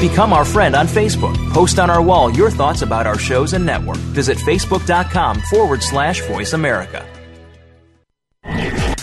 Become our friend on Facebook. Post on our wall your thoughts about our shows and network. Visit facebook.com forward slash voice America.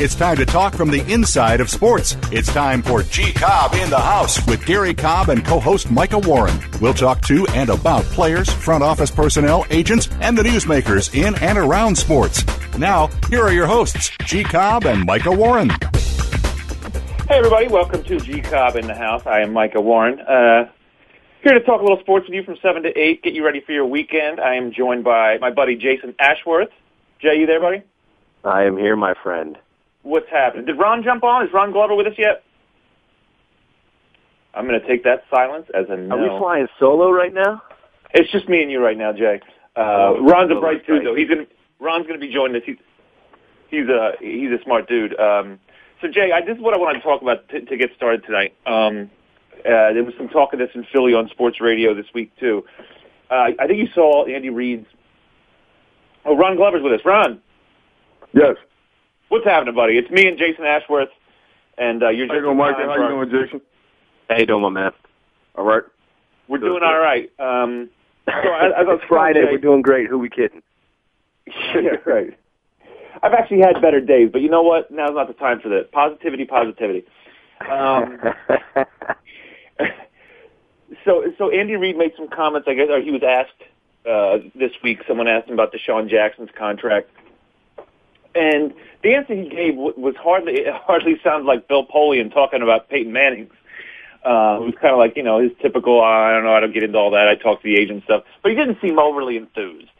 It's time to talk from the inside of sports. It's time for G Cobb in the House with Gary Cobb and co host Micah Warren. We'll talk to and about players, front office personnel, agents, and the newsmakers in and around sports. Now, here are your hosts, G Cobb and Micah Warren. Hey, everybody, welcome to G Cobb in the House. I am Micah Warren. Uh, here to talk a little sports with you from 7 to 8, get you ready for your weekend. I am joined by my buddy Jason Ashworth. Jay, you there, buddy? I am here, my friend. What's happening? Did Ron jump on? Is Ron Glover with us yet? I'm going to take that silence as a no. Are we flying solo right now? It's just me and you right now, Jay. Uh, Oh, Ron's a bright dude, though. He's going to Ron's going to be joining us. He's he's a he's a smart dude. Um, so Jay, I, this is what I wanted to talk about t- to get started tonight. Um, uh, there was some talk of this in Philly on sports radio this week too. Uh, I think you saw Andy Reid's. Oh, Ron Glover's with us. Ron, Yes. What's happening, buddy? It's me and Jason Ashworth, and uh, you're How just you doing, in Mike? time How for you doing, Jason? How you doing, my man? All right. We're doing all right. Um, so as, as I was it's Friday. telling We're doing great. Who we kidding? yeah, right. I've actually had better days, but you know what? Now's not the time for that. Positivity, positivity. Um, so, so Andy Reid made some comments. I guess, or he was asked uh, this week. Someone asked him about DeSean Jackson's contract, and the answer he gave was hardly. It hardly sounds like Bill Polian talking about Peyton Manning's. Uh, it was kind of like you know his typical. "Oh, I don't know. I don't get into all that. I talk to the agent stuff, but he didn't seem overly enthused.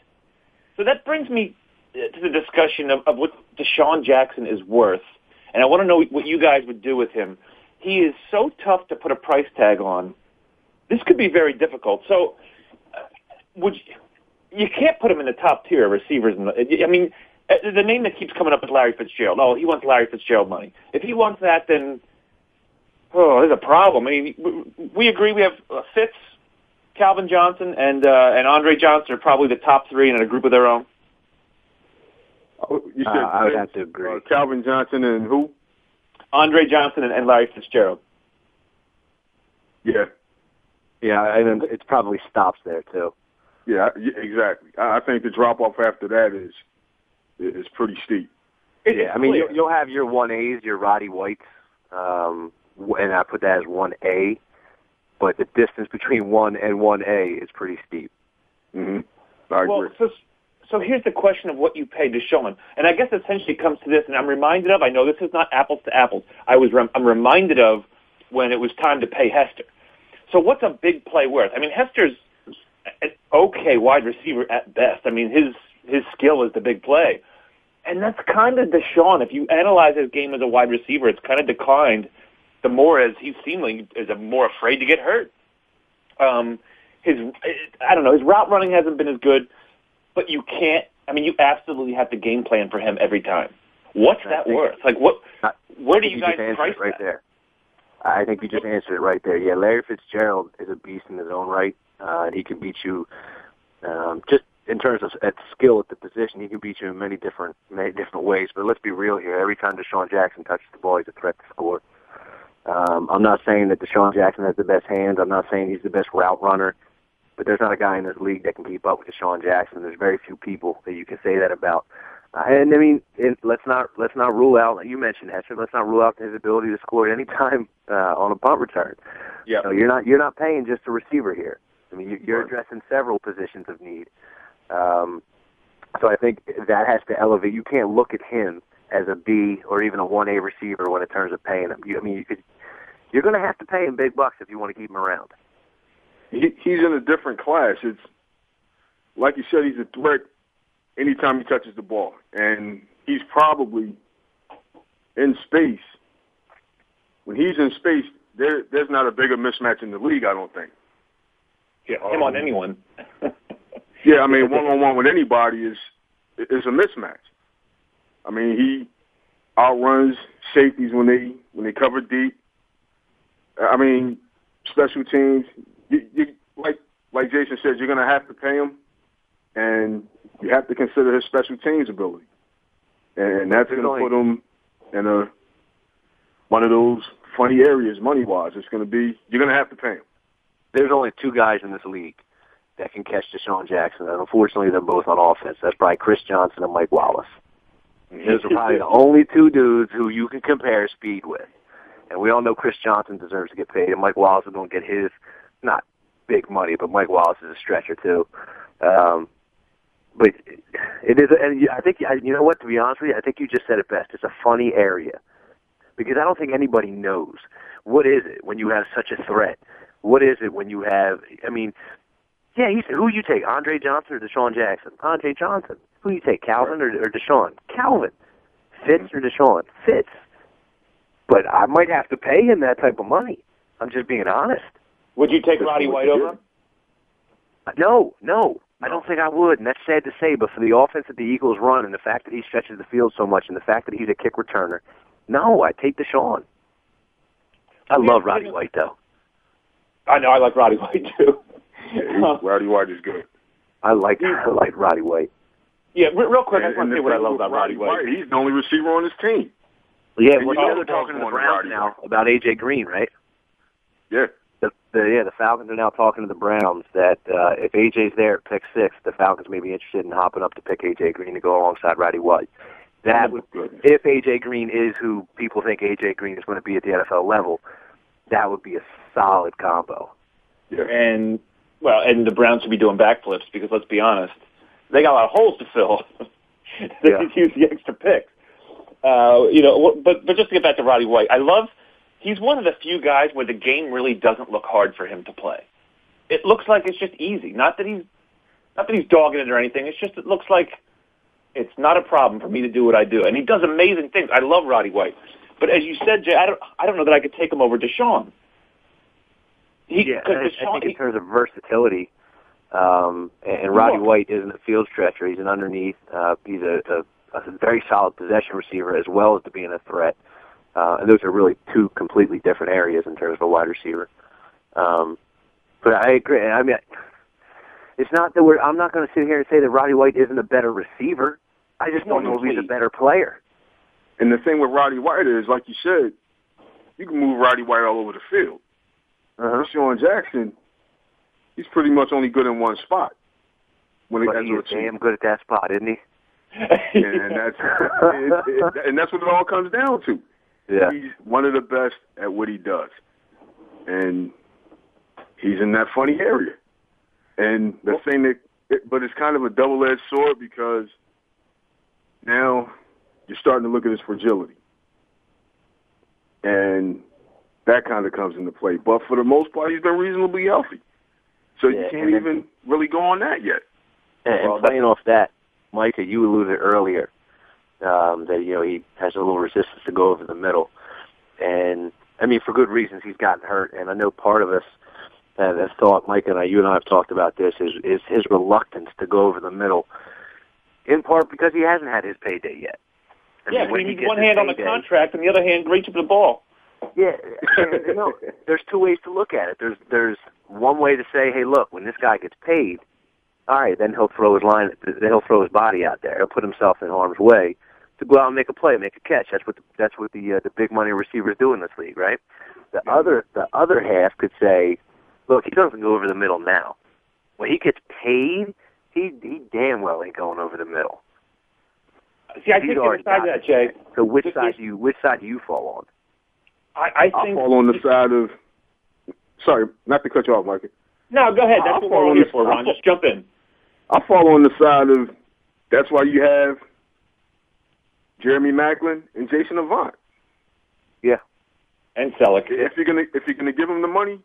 So that brings me uh, to the discussion of, of what DeSean Jackson is worth, and I want to know what you guys would do with him. He is so tough to put a price tag on. This could be very difficult. So, uh, would you, you can't put him in the top tier of receivers? In the, I mean, the name that keeps coming up is Larry Fitzgerald. Oh, he wants Larry Fitzgerald money. If he wants that, then oh, there's a problem. I mean, we- we agree we have uh, Fitz, Calvin Johnson, and uh, and Andre Johnson are probably the top three in a group of their own. Oh, You Uh, I would have to agree. uh, Calvin Johnson and who? Andre Johnson and, and Larry Fitzgerald. Yeah. Yeah, I mean, it probably stops there too. Yeah, exactly. I I think the drop off after that is is pretty steep. It- Yeah, it's I mean, you'll, you'll have your one A's, your Roddy Whites, um, and I put that as one A. But the distance between one and one A is pretty steep. hmm I well, agree. so, so here's the question of what you pay DeSean, and I guess essentially it comes to this, and I'm reminded of. I know this is not apples to apples. I was rem- I'm reminded of when it was time to pay Hester. So what's a big play worth? I mean, Hester's an okay wide receiver at best. I mean, his his skill is the big play, and that's kind of DeSean. If you analyze his game as a wide receiver, it's kind of declined. The more as he seemingly is more afraid to get hurt. Um, his I don't know his route running hasn't been as good, but you can't. I mean, you absolutely have to game plan for him every time. What's that worth? Like what? I- Where I do think you guys price it right that? there? I think you just answered it right there. Yeah, Larry Fitzgerald is a beast in his own right, uh, and he can beat you um, just in terms of at skill at the position. He can beat you in many different many different ways. But let's be real here. Every time DeSean Jackson touches the ball, he's a threat to score. Um, I'm not saying that DeSean Jackson has the best hands. I'm not saying he's the best route runner. But there's not a guy in this league that can keep up with DeSean Jackson. There's very few people that you can say that about. Uh, and I mean, it, let's not let's not rule out. You mentioned Hester. Let's not rule out his ability to score at any time uh, on a punt return. Yeah. So you're not you're not paying just a receiver here. I mean, you, you're addressing several positions of need. Um, so I think that has to elevate. You can't look at him as a B or even a one A receiver when it terms to paying him. You, I mean, you could, you're going to have to pay him big bucks if you want to keep him around. He, he's in a different class. It's like you said, he's a threat anytime he touches the ball, and he's probably in space. When he's in space, there there's not a bigger mismatch in the league. I don't think. Yeah, him on anyone. Yeah, I mean, one on one with anybody is is a mismatch. I mean, he outruns safeties when they when they cover deep. I mean, special teams. You, you like like Jason said, you're going to have to pay him, and you have to consider his special teams ability, and that's going to put him in a one of those funny areas money wise. It's going to be you're going to have to pay him. There's only two guys in this league that can catch DeSean Jackson, and unfortunately, they're both on offense. That's probably Chris Johnson and Mike Wallace. Those are probably the only two dudes who you can compare speed with. And we all know Chris Johnson deserves to get paid, and Mike Wallace is going to get his, not big money, but Mike Wallace is a stretcher too. Um, but it is, and I think you know what? To be honest with you, I think you just said it best. It's a funny area because I don't think anybody knows what is it when you have such a threat. What is it when you have? I mean, yeah, he's, who you take, Andre Johnson or DeSean Jackson? Andre Johnson. Who you take, Calvin or, or DeSean? Calvin. Fitz or DeSean? Fitz. But I might have to pay him that type of money. I'm just being honest. Would you take Roddy White over him? Uh, no, no. I don't think I would, and that's sad to say, but for the offense that the Eagles run and the fact that he stretches the field so much and the fact that he's a kick returner, no, I take DeSean. I love Roddy White, though. I know, I like Roddy White, too. Yeah, Roddy White is good. I like I like Roddy White. Yeah, real quick, I And- just want to say what I love about Roddy White. He's the only receiver on his team. Yeah, and well, you know they're talking to the Falcons Browns wanted now Roddy about AJ Green, right? Yeah. The, the yeah, the Falcons are now talking to the Browns that uh, if AJ's there at pick six, the Falcons may be interested in hopping up to pick AJ Green to go alongside Roddy White. That would, if AJ Green is who people think AJ Green is going to be at the NFL level, that would be a solid combo. Yeah. And well, and the Browns should be doing backflips because let's be honest, they got a lot of holes to fill. they Yeah. could use the extra picks. Uh, you know, but but just to get back to Roddy White, I love. He's one of the few guys where the game really doesn't look hard for him to play. It looks like it's just easy. Not that he's not that he's dogging it or anything. It's just it looks like it's not a problem for me to do what I do, and he does amazing things. I love Roddy White, but as you said, Jay, I don't I don't know that I could take him over DeSean. He, Yeah, 'cause I, I think he- in terms of versatility, um, and, and Roddy Look. White isn't a field stretcher. He's an underneath. Uh, he's a, a, a very solid possession receiver as well as to being a threat. Uh, and those are really two completely different areas in terms of a wide receiver. Um, but I agree. I mean, it's not that we're. I'm not going to sit here and say that Roddy White isn't a better receiver. I just don't know if he's a better player. And the thing with Roddy White is, like you said, you can move Roddy White all over the field. Uh-huh. Sean Jackson, he's pretty much only good in one spot. When But as he is damn good at that spot, isn't he? and that's it, it, and that's what it all comes down to. Yeah. He's one of the best at what he does, and he's in that funny area. And the thing that, it, but it's kind of a double-edged sword because now you're starting to look at his fragility, and that kind of comes into play. But for the most part, he's been reasonably healthy, so you can't and then- even really go on that yet. And, Well, and playing off that, Micah, you alluded earlier um, that you know he has a little resistance to go over the middle, and I mean for good reasons. He's gotten hurt, and I know part of us have, have thought, Micah and I, you and I have talked about this, is is his reluctance to go over the middle, in part because he hasn't had his payday yet. I yeah, when he needs gets one his hand on the payday- contract and the other hand reaching for the ball. Yeah, and, you there's two ways to look at it. There's there's one way to say, hey, look, when this guy gets paid, all right, then he'll throw his line, then he'll throw his body out there. He'll put himself in harm's way to go out and make a play, make a catch. That's what the, that's what the uh, the big money receivers do in this league, right? The other the other half could say, look, he doesn't go over the middle now. When he gets paid, he he damn well ain't going over the middle. See, I He's think already inside got that. Jay, So which side do you which side do you fall on? I, I I'll think. fall on the side of. Sorry, not to cut you off, Mike. No, go ahead. That's I'll what we're follow all here for, Ron. I'll- Just jump in. I fall on the side of that's why you have Jeremy Maclin and Jason Avant. Yeah, and Celek. If you're gonna if you're gonna give him the money,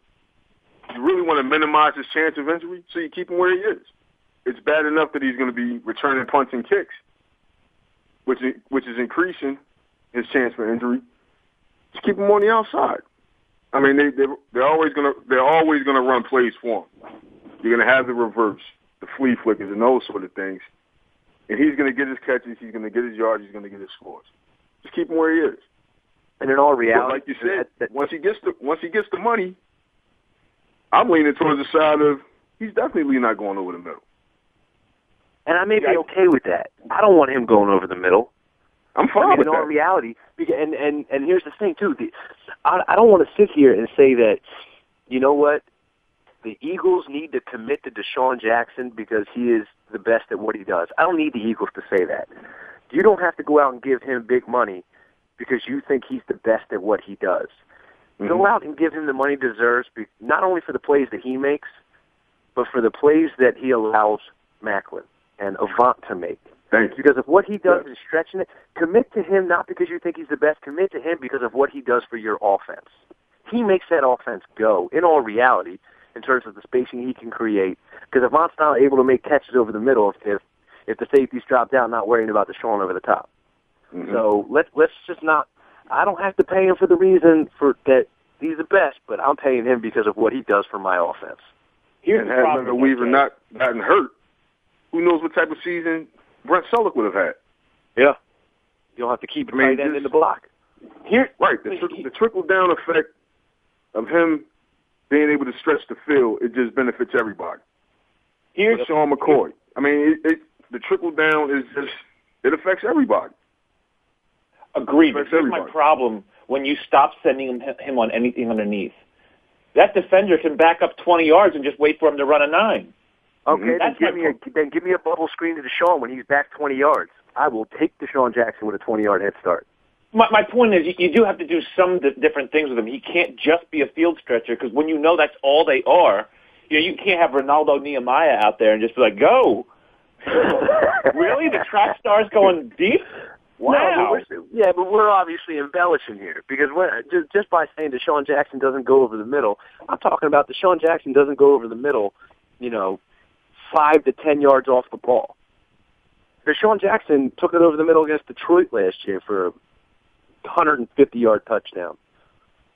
you really want to minimize his chance of injury, so you keep him where he is. it's bad enough that he's going to be returning punts and kicks, which is, which is increasing his chance for injury. Just keep him on the outside. I mean, they, they they're always gonna they're always gonna run plays for him. You're gonna have the reverse, the flea flickers, and those sort of things. And he's gonna get his catches, he's gonna get his yards, he's gonna get his scores. Just keep him where he is. And in all reality, but like you said, that, that, once he gets the once he gets the money, I'm leaning towards the side of he's definitely not going over the middle. And I may be okay with that. I don't want him going over the middle. I'm fine I mean, with in all that. reality, and and and here's the thing too. The, I, I don't want to sit here and say that, you know what, the Eagles need to commit to DeSean Jackson because he is the best at what he does. I don't need the Eagles to say that. You don't have to go out and give him big money because you think he's the best at what he does. Mm-hmm. Go out and give him the money he deserves, not only for the plays that he makes, but for the plays that he allows Maclin and Avant to make. Thank you. Because of what he does Yes. in stretching it, commit to him not because you think he's the best, commit to him because of what he does for your offense. He makes that offense go, in all reality, in terms of the spacing he can create. Because Avant's not able to make catches over the middle if if, if the safeties drop down, not worrying about the showing over the top. Mhm. So let's let's just not. I don't have to pay him for the reason for that he's the best, but I'm paying him because of what he does for my offense. Here's and the problem. Weaver that, not gotten hurt, who knows what type of season Brent Celek would have had. Yeah, you don't have to keep I mean, tight in the block. Here, Right. The, tri- the trickle down effect of him being able to stretch the field, it just benefits everybody. here's Sean McCoy. I mean, it, it, the trickle down is just, it affects everybody. Agreed. Here's my problem when you stop sending him, him on anything underneath. That defender can back up 20 yards and just wait for him to run a nine. Okay, mm-hmm. then give me a then give me a bubble screen to DeSean when he's back 20 yards. I will take DeSean Jackson with a 20 yard head start. My, my point is, you, you do have to do some di- different things with him. He can't just be a field stretcher because when you know that's all they are, you know, you can't have Renaldo Nehemiah out there and just be like, go. really? The track star's going deep? No, Wow. but yeah, but we're obviously embellishing here because when, just, just by saying DeSean Jackson doesn't go over the middle, I'm talking about DeSean Jackson doesn't go over the middle, you know, five to ten yards off the ball. DeSean Jackson took it over the middle against Detroit last year for a 150 yard touchdown.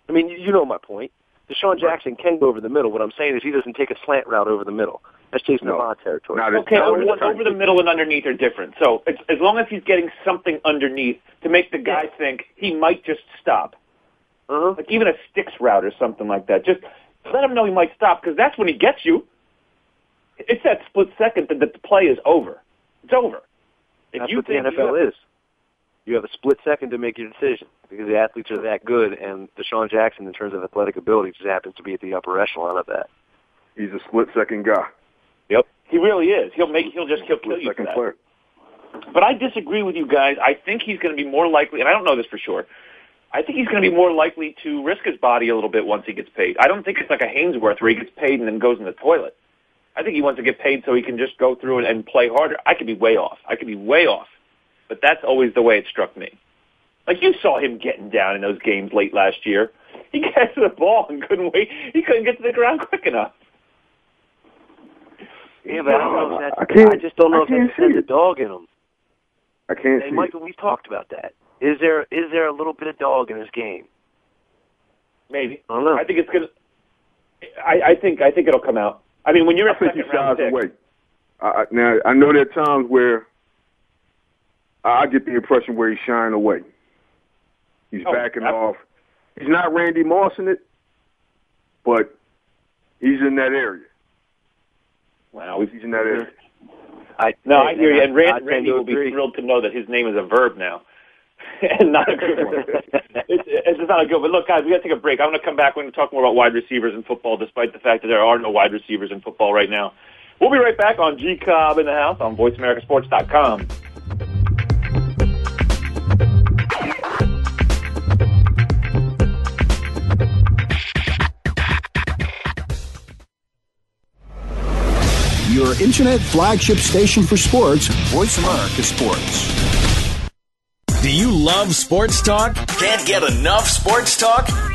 I mean, you, you know my point. DeSean Jackson can go over the middle. What I'm saying is he doesn't take a slant route over the middle. That's Jason No. Avant territory. Not Okay, not over, as the- over the middle and underneath are different. So it's, as long as he's getting something underneath to make the guy think he might just stop, uh-huh. like even a sticks route or something like that, just let him know he might stop because that's when he gets you. It's that split second that the play is over. It's over. If That's you what the think you NFL have- is. You have a split second to make your decision because the athletes are that good, and DeSean Jackson, in terms of athletic ability, just happens to be at the upper echelon of that. He's a split second guy. Yep, he really is. He'll make. He'll just. He'll kill you for second that. player. But I disagree with you guys. I think he's going to be more likely, and I don't know this for sure. I think he's going to be more likely to risk his body a little bit once he gets paid. I don't think it's like a Haynesworth where he gets paid and then goes in the toilet. I think he wants to get paid so he can just go through it and play harder. I could be way off. I could be way off. But that's always the way it struck me. Like you saw him getting down in those games late last year. He got to the ball and couldn't wait. He couldn't get to the ground quick enough. Yeah, but I don't know if I that's. can't- I just don't know I if that can't sends a dog in him. I can't Hey, see Michael, we've talked about that. Is there is there a little bit of dog in his game? Maybe. I don't know. I think it's gonna. I, I think I think it'll come out. I mean, when you're it. a I think he second round shies pick, away. I, I, now I know there are times where I I get the impression where he's shying away. He's Oh, backing ab- off. He's not Randy Moss in it, but he's in that area. wow, He's in that area. I, No, I hear you. And I Rand, Randy will be thrilled to know that his name is a verb now, and not a good one. it's, it's not a good. But look, guys, we got to take a break. I'm going to come back. We're going to talk more about wide receivers in football, despite the fact that there are no wide receivers in football right now. We'll be right back on G Cobb in the house on VoiceAmericaSports.com. Your internet flagship station for sports, Voice America Sports. Do you love sports talk? Can't get enough sports talk?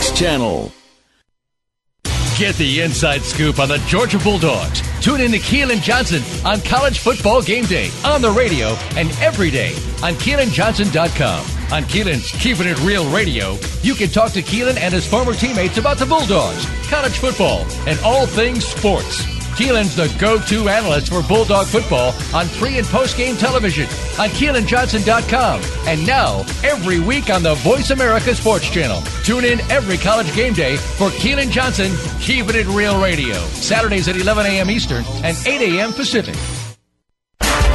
Channel. Get the inside scoop on the Georgia Bulldogs. Tune in to Keelan Johnson on College Football Game Day on the radio and every day on KeelanJohnson.com. On Keelan's Keeping It Real radio, you can talk to Keelan and his former teammates about the Bulldogs, college football, and all things sports. Keelan's the go-to analyst for Bulldog football on pre- and post-game television on KeelanJohnson.com. And now, every week on the Voice America Sports Channel. Tune in every college game day for Keelan Johnson, Keeping It Real Radio. Saturdays at 11 a.m. Eastern and 8 a.m. Pacific.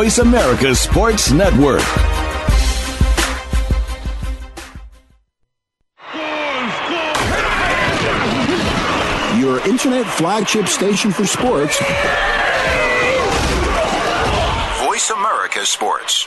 America Sports Network. Your internet flagship station for sports. Voice America Sports.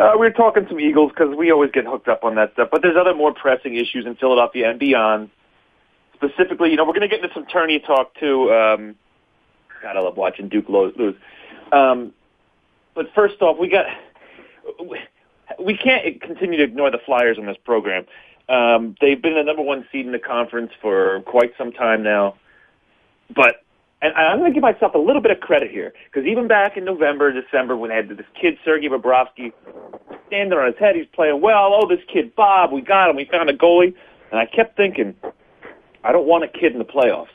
Uh, we were talking some Eagles because we always get hooked up on that stuff, but there's other more pressing issues in Philadelphia and beyond. Specifically, you know, we're going to get into some tourney talk too. Um, God, I love watching Duke lose. Um, but first off, we got we can't continue to ignore the Flyers in this program. Um, they've been the number one seed in the conference for quite some time now, but and I'm going to give myself a little bit of credit here because even back in November, December, when they had this kid Sergei Bobrovsky standing on his head, he's playing well. Oh, this kid Bob, we got him. We found a goalie, and I kept thinking, I don't want a kid in the playoffs.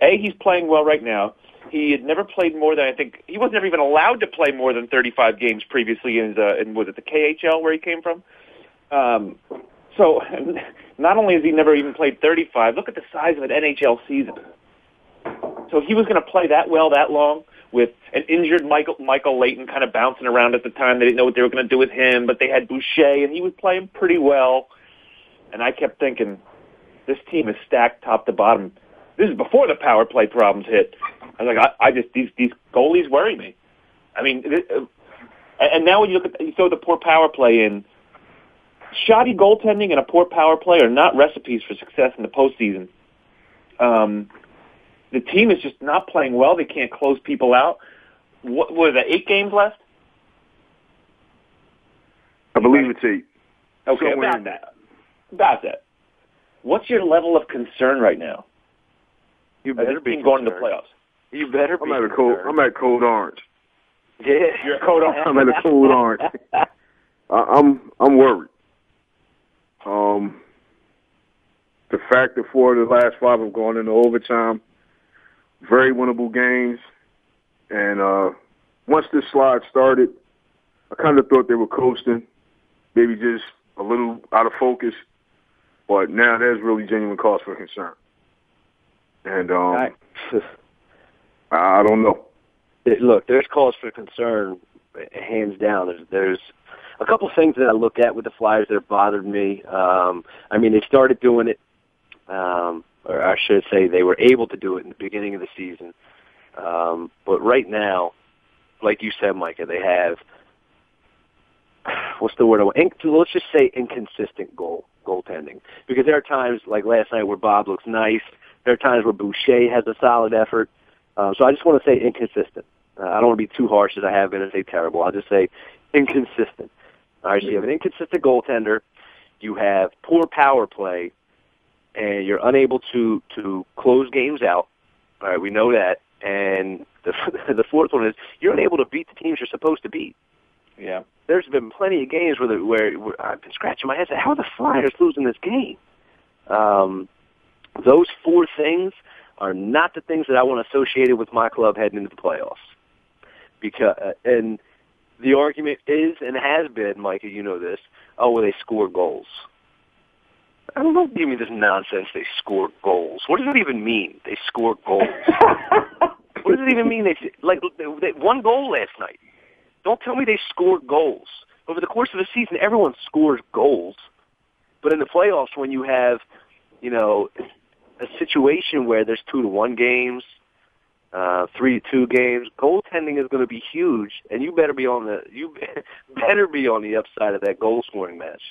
A, he's playing well right now. He had never played more than I think he was never even allowed to play more than 35 games previously in, uh, in was it the KHL where he came from. Um, so not only has he never even played 35, look at the size of an NHL season. So he was going to play that well that long with an injured Michael Michael Leighton kind of bouncing around at the time. They didn't know what they were going to do with him, but they had Boucher and he was playing pretty well. And I kept thinking, this team is stacked top to bottom. This is before the power play problems hit. I was like, I, I just these these goalies worry me. I mean, uh, and now when you look at you throw the poor power play in, shoddy goaltending and a poor power play are not recipes for success in the postseason. Um, the team is just not playing well. They can't close people out. What were there eight games left? I believe it's eight. Okay, Somewhere about that. About that. What's your level of concern right now? You better this be team going to the playoffs. You better I'm be. at a cold. concerned. I'm at cold orange. Yeah. You're a code on. I'm at a cold orange. I, I'm I'm worried. Um, the fact that four of the last five have gone into overtime, very winnable games, and uh, once this slide started, I kind of thought they were coasting, maybe just a little out of focus, but now there's really genuine cause for concern. And um, I- I don't know. it- look, there's cause for concern, hands down. There's there's a couple things that I look at with the Flyers that have bothered me. Um, I mean, they started doing it, um, or I should say, they were able to do it in the beginning of the season. Um, but right now, like you said, Micah, they have what's the word? I want? In, let's just say inconsistent goal goaltending because there are times like last night where Bob looks nice. There are times where Boucher has a solid effort. Uh, so I just want to say inconsistent. Uh, I don't want to be too harsh as I have been and say terrible. I'll just say inconsistent. All right, so you have an inconsistent goaltender. You have poor power play, and you're unable to to close games out. All right, we know that. And the the fourth one is you're unable to beat the teams you're supposed to beat. Yeah. There's been plenty of games where, the, where, where I've been scratching my head. Saying, How are the Flyers losing this game? Um, those four things are not the things that I want associated with my club heading into the playoffs. Because uh, and the argument is and has been, Micah, you know this. Oh, well, they score goals. I don't know. Give me this nonsense. They score goals. What does it even mean? They score goals. what does it even mean? They like they, one goal last night. Don't tell me they scored goals. Over the course of a season, everyone scores goals. But in the playoffs, when you have, you know, a situation where there's two to one games, uh, three to two games, goaltending is going to be huge, and you better be on the you better be on the upside of that goal scoring match.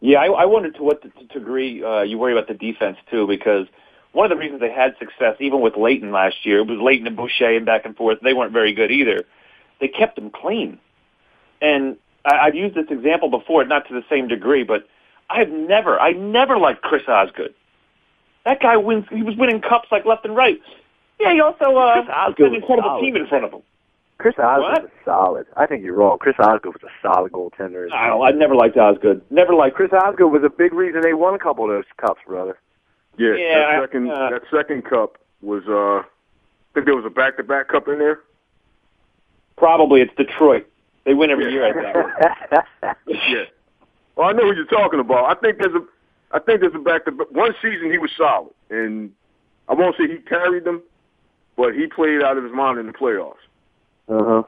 Yeah, I, I wondered to what degree uh, you worry about the defense too, because one of the reasons they had success, even with Leighton last year, was Leighton and Boucher and back and forth. They weren't very good either. They kept them clean, and I, I've used this example before, not to the same degree, but I've never, I never liked Chris Osgood. That guy wins. He was winning cups like left and right. Yeah, he also uh, Chris Osgood was incredible solid. team in front of him. Chris Osgood What? was solid. I think you're wrong. Chris Osgood was a solid goaltender. I don't. I never liked Osgood. Never liked Chris Osgood was a big reason they won a couple of those cups, brother. Yeah, Yeah, that I- second uh, that second cup was uh I think there was a back to back cup in there. Probably it's Detroit. They win every year, I think. Yeah. Well, I know what you're talking about. I think there's a I think there's a back to one season he was solid and I won't say he carried them, but he played out of his mind in the playoffs. Uh huh.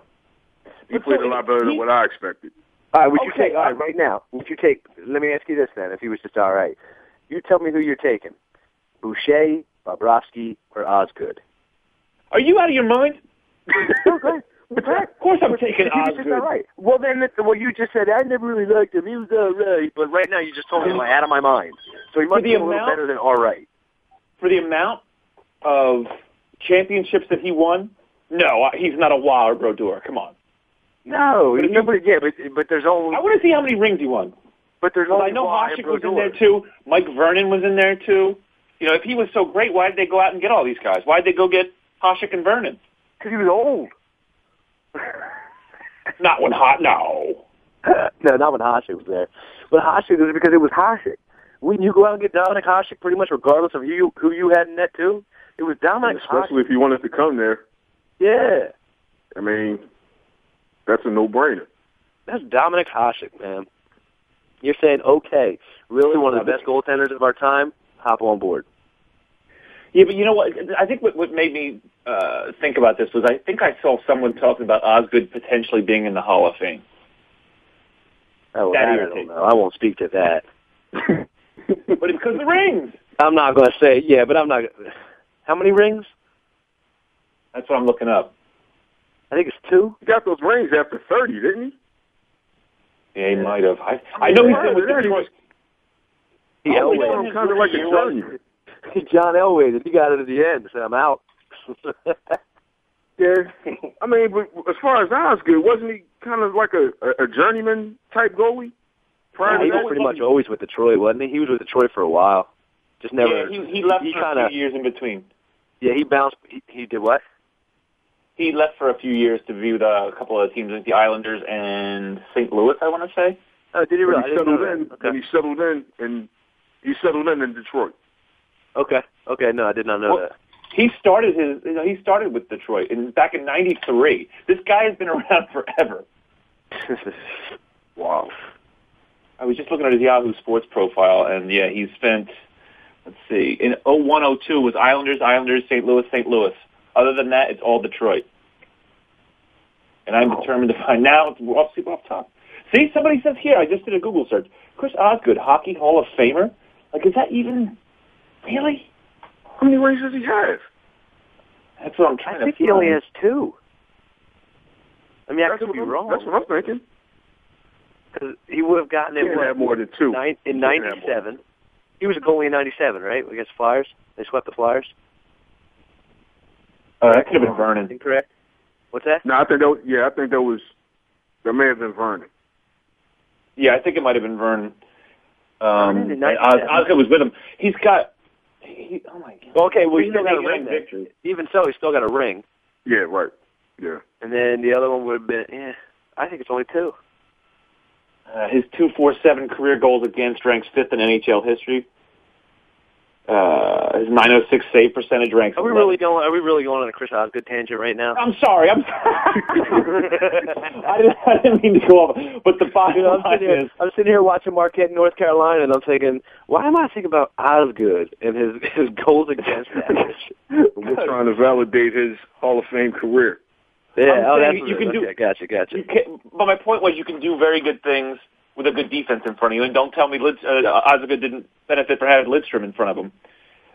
He But played so a lot better than what I expected. All right, would you Okay, take all right right now? Would you take? Let me ask you this then. If he was just all right, you tell me who you're taking: Boucher, Bobrovsky, or Osgood. Are you out of your mind? okay. Of course, I'm taking He just Osgood. all right. Well, then, well, you just said I never really liked him. He was all right, but right now you just told me I'm out of my mind. So he must be a little better than all right. For the amount of championships that he won, no, uh, he's not a Wow or Brodeur. Come on. No, But if no, yeah, but but there's only I want to see how many rings he won. but there's Well, only I know Waugh Hasek was in there too. Mike Vernon was in there too. You know, if he was so great, why did they go out and get all these guys? Why did they go get Hasek and Vernon? because he was old. Not when hot. No. no, not when Hasek was there. But Hasek was because it was Hasek. When you go out and get Dominik Hasek, pretty much regardless of who you, who you had in net too, it was Dominik Especially if you wanted to come there. Yeah, I mean, that's a no brainer. that's Dominik Hasek, man. You're saying okay, really one of the best goaltenders of our time. Hop on board. Yeah, but you know what? I think what, what made me uh, think about this was I think I saw someone talking about Osgood potentially being in the Hall of Fame. Oh, That that I don't know. I won't speak to that. but it's because of the rings. I'm not going to say yeah, but I'm not. How many rings? That's what I'm looking up. I think it's two. He got those rings after 30, didn't he? Yeah, he might have. I, I know he's been with Yeah, he Detroit. He Oh, we Elway. kind of like a You're journeyman. John Elway. He got it at the end. So I'm out. Yeah. I mean, but as far as I was good, wasn't he kind of like a, a, a journeyman type goalie? Prior Yeah, he was pretty much always with Detroit, wasn't he? He was with Detroit for a while. Just never. Yeah, he, he left he for kinda- a few years in between. Yeah, he bounced. He, he did what? He left for a few years to be with uh, a couple of teams, like the Islanders and St. Louis, I want to say. Oh, did he When really? I he settled in, that. Okay. when he settled in, and he settled in in Detroit. Okay. Okay. No, I did not know Well, He started his, you know, he started with Detroit in back in '93. This guy has been around forever. that. Wow. I was just looking at his Yahoo Sports profile, and yeah, he spent. Let's see, in 0102 was Islanders, Islanders, St. Louis, St. Louis. Other than that, it's all Detroit. And I'm determined to find now. It's off, see off top. See, somebody says here. I just did a Google search. Chris Osgood, Hockey Hall of Famer. Like, is that even really? How many rings does he have? That's what I'm trying I to think he find. only has two. I mean, I That's could be I'm- wrong. That's what I'm thinking. Because he would have gotten it Can't what, have more than two. nine, in Can't have more. '97. He was a goalie in '97, right? Against Flyers, they swept the Flyers. Uh, that could have been I Vernon. think correct. What's that? No, I think that. Was, yeah, I think that was. That may have been Vernon. Yeah, I think it might have been Vernon. Um, Vernon in and Os- 97. Oscar was with him. He's got. He, oh my god. Well, okay, well, he He's still got a ring. then. victories. Even so, he still got a ring. Yeah, right. Yeah. And then the other one would have been. Yeah, I think it's only two. Uh, his two four seven career goals against ranks fifth in NHL history. Uh, his 906 save percentage ranks. Are we 11th. really going? Are we really going on a Chris Osgood tangent right now? I'm sorry. I'm sorry. I, didn't, I didn't mean to go off. But the bottom You know, I'm line sitting here. is, I'm sitting here watching Marquette, in North Carolina, and I'm thinking, why am I thinking about Osgood and his his goals against average? We're trying to validate his Hall of Fame career. Yeah, I'm oh, that's you what it can is. do- gotcha, gotcha. you can, but my point was, you can do very good things with a good defense in front of you. And don't tell me Lid, uh, Osgood didn't benefit for having Lidstrom in front of him.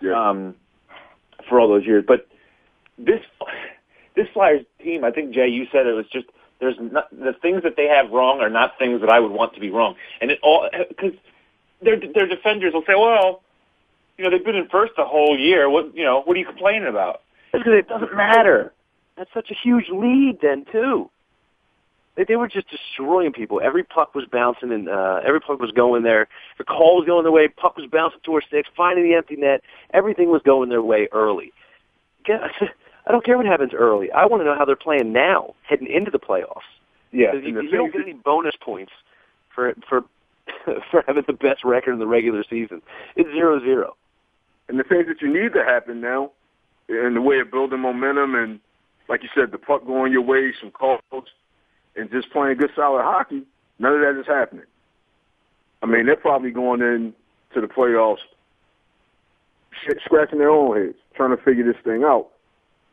Yeah. um, for all those years. But this this Flyers team, I think Jay, you said it was just there's not, the things that they have wrong are not things that I would want to be wrong, and it all because their their defenders will say, well, you know, they've been in first the whole year. What you know, what are you complaining about? Because it doesn't matter. That's such a huge lead then too. They, they were just destroying people. Every puck was bouncing, and uh, every puck was going there. The call was going their way. Puck was bouncing towards six, finding the empty net. Everything was going their way early. I don't care what happens early. I want to know how they're playing now, heading into the playoffs. Yeah, you, you don't get any bonus points for for for having the best record in the regular season. It's zero zero. And the things that you need to happen now, in the way of building momentum, and like you said, the puck going your way, some calls, and just playing good solid hockey. None of that is happening. I mean, they're probably going in to the playoffs, shit, scratching their own heads, trying to figure this thing out,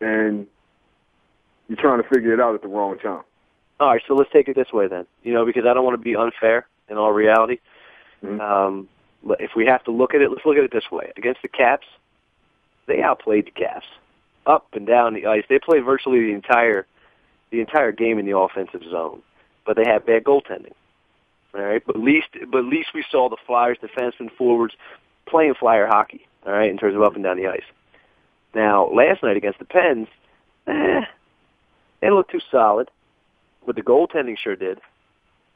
and you're trying to figure it out at the wrong time. All right, so let's take it this way then. You know, because I don't want to be unfair in all reality. Mhm. Um, but if we have to look at it, let's look at it this way. Against the Caps, they outplayed the Caps up and down the ice. They played virtually the entire the entire game in the offensive zone, but they had bad goaltending. All right, but least but least we saw the Flyers defensemen forwards playing flyer hockey. All right, in terms of up and down the ice. Now, last night against the Pens, eh, they looked too solid but the goaltending sure did.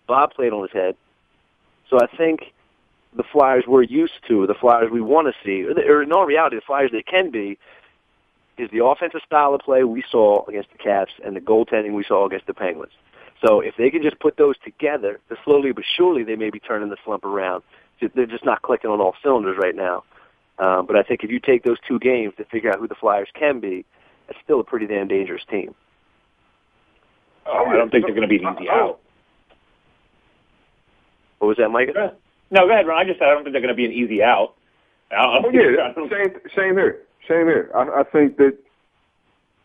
Bob played on his head. So I think the Flyers we're used to, the Flyers we want to see, or in all reality, the Flyers they can be, is the offensive style of play we saw against the Caps and the goaltending we saw against the Penguins. So if they can just put those together, then slowly but surely they may be turning the slump around. They're just not clicking on all cylinders right now. Um, but I think if you take those two games to figure out who the Flyers can be, it's still a pretty damn dangerous team. Oh, I don't think they're going to be an easy out. What was that, Mike? No, go ahead, Ron. I just said I don't think they're going to be an easy out. I don't Oh think- I yeah, don't- same same here, same here. I, I think that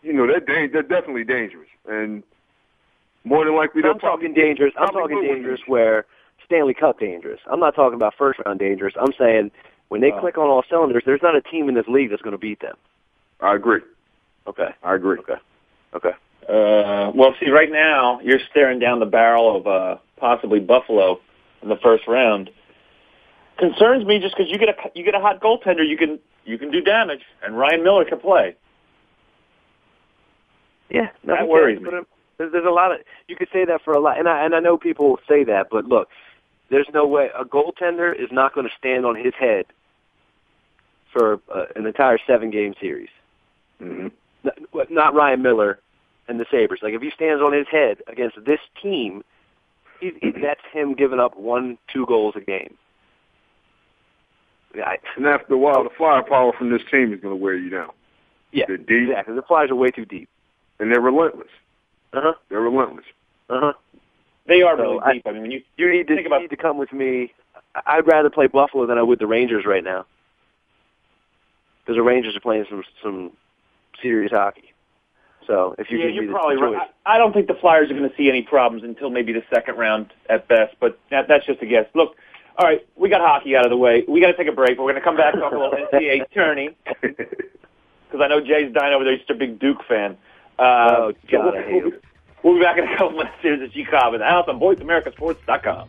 you know they're da- they're definitely dangerous, and more than likely they'll I'm talking dangerous. I'm talking dangerous where Stanley Cup dangerous. I'm not talking about first round dangerous. I'm saying when they Oh. click on all cylinders, there's not a team in this league that's going to beat them. I agree. Okay. I agree. Okay. Okay. Uh, well, see, right now you're staring down the barrel of uh, possibly Buffalo in the first round. Concerns me just because you get a you get a hot goaltender, you can you can do damage, and Ryan Miller can play. Yeah, no, That worries me. um, There's, there's a lot of you could say that for a lot, and I and I know people say that, but look, there's no way a goaltender is not going to stand on his head for uh, an entire seven game series. Mm-hmm. Not, not Ryan Miller and the Sabres. Like if he stands on his head against this team, he, he, that's him giving up one, two goals a game. I, And after a while, the firepower from this team is going to wear you down. yeah, They're deep exactly. The Flyers are way too deep. and they're relentless. Uh huh. They're relentless. Uh huh. They are So really I- deep. I mean, when you You need to Think about- you need to come with me. I- I'd rather play Buffalo than I would the Rangers right now, because the Rangers are playing some some serious hockey. So if you yeah, you're probably choice, right. I I don't think the Flyers are going to see any problems until maybe the second round at best, but that, that's just a guess. Look, all right, we got hockey out of the way. We got to take a break. We're going to come back and talk a little NCAA tourney. because I know Jay's dying over there. He's such a big Duke fan. Uh, Oh, so God, we'll, I hate we'll, be, we'll be back in a couple minutes. Here's the G Cobb in the house on VoiceAmericaSports.com.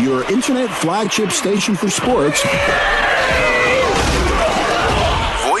Your internet flagship station for sports.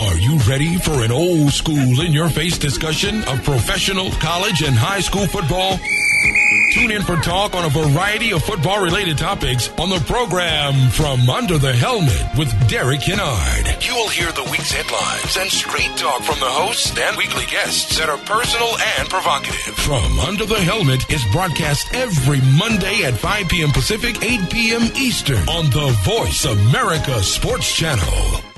Are you ready for an old school in your face discussion of professional, college, and high school football? Tune in for talk on a variety of football related topics on the program From Under the Helmet with Derek Kennard. You will hear the week's headlines and straight talk from the hosts and weekly guests that are personal and provocative. From Under the Helmet is broadcast every Monday at 5 p.m. Pacific, 8 p.m. Eastern on the Voice America Sports Channel.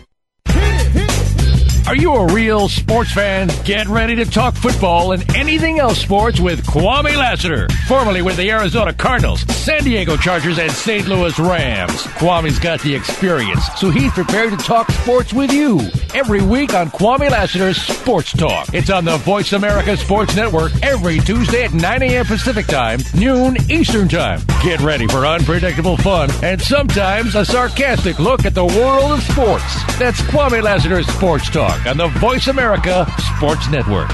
Are you a real sports fan? Get ready to talk football and anything else sports with Kwame Lassiter, formerly with the Arizona Cardinals, San Diego Chargers, and St. Louis Rams. Kwame's got the experience, so he's prepared to talk sports with you every week on Kwame Lassiter's Sports Talk. It's on the Voice America Sports Network every Tuesday at 9 a.m. Pacific Time, noon Eastern Time. Get ready for unpredictable fun and sometimes a sarcastic look at the world of sports. That's Kwame Lassiter's Sports Talk on the Voice America Sports Network.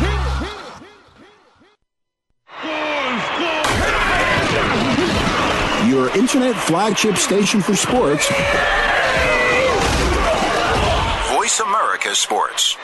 Your internet flagship station for sports. America Sports.